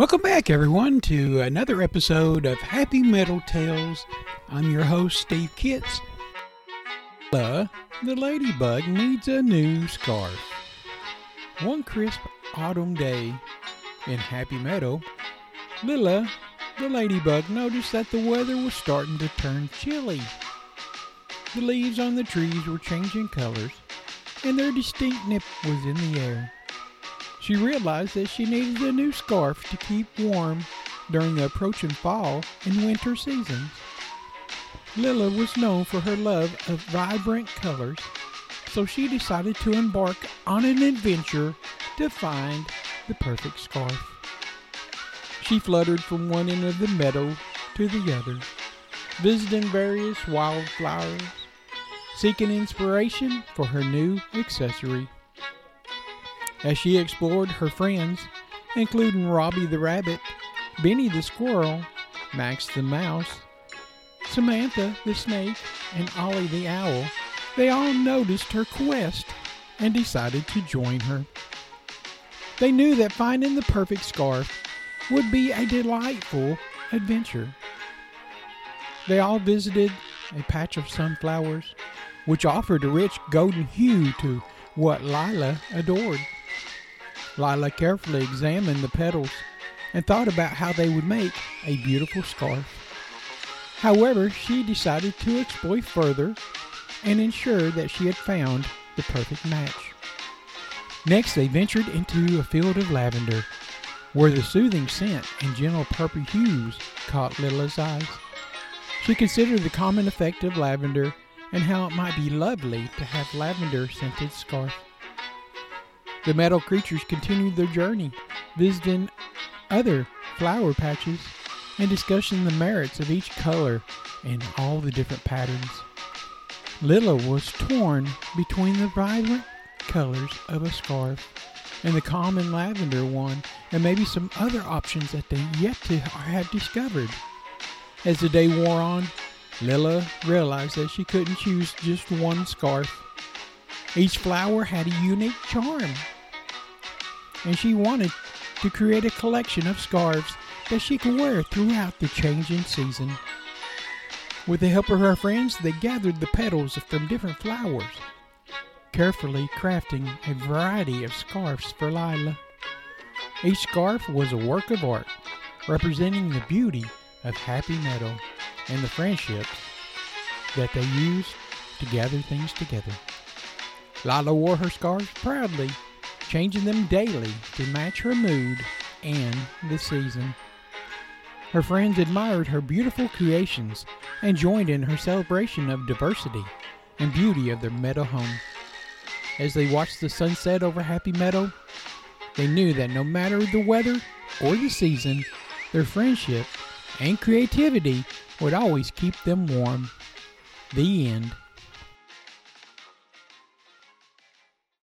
Welcome back, everyone, to another episode of Happy Meadow Tales. I'm your host, Steve Kitts. Uh, the ladybug needs a new scarf. One crisp autumn day in Happy Meadow, Lila, the ladybug, noticed that the weather was starting to turn chilly. The leaves on the trees were changing colors, and their distinct nip was in the air. She realized that she needed a new scarf to keep warm during the approaching fall and winter seasons. Lila was known for her love of vibrant colors, so she decided to embark on an adventure to find the perfect scarf. She fluttered from one end of the meadow to the other, visiting various wildflowers, seeking inspiration for her new accessory. As she explored her friends, including Robbie the rabbit, Benny the squirrel, Max the mouse, Samantha the snake, and Ollie the owl, they all noticed her quest and decided to join her. They knew that finding the perfect scarf would be a delightful adventure. They all visited a patch of sunflowers, which offered a rich golden hue to what Lila adored. Lila carefully examined the petals and thought about how they would make a beautiful scarf. However, she decided to explore further and ensure that she had found the perfect match. Next, they ventured into a field of lavender, where the soothing scent and gentle purple hues caught Lila's eyes. She considered the common effect of lavender and how it might be lovely to have lavender scented scarf. The metal creatures continued their journey, visiting other flower patches and discussing the merits of each color and all the different patterns. Lila was torn between the vibrant colors of a scarf and the common lavender one, and maybe some other options that they yet to have discovered. As the day wore on, Lila realized that she couldn't choose just one scarf. Each flower had a unique charm, and she wanted to create a collection of scarves that she could wear throughout the changing season. With the help of her friends, they gathered the petals from different flowers, carefully crafting a variety of scarves for Lila. Each scarf was a work of art, representing the beauty of Happy Meadow and the friendships that they used to gather things together. Lila wore her scarves proudly, changing them daily to match her mood and the season. Her friends admired her beautiful creations and joined in her celebration of diversity and beauty of their meadow home. As they watched the sunset over Happy Meadow, they knew that no matter the weather or the season, their friendship and creativity would always keep them warm. The end.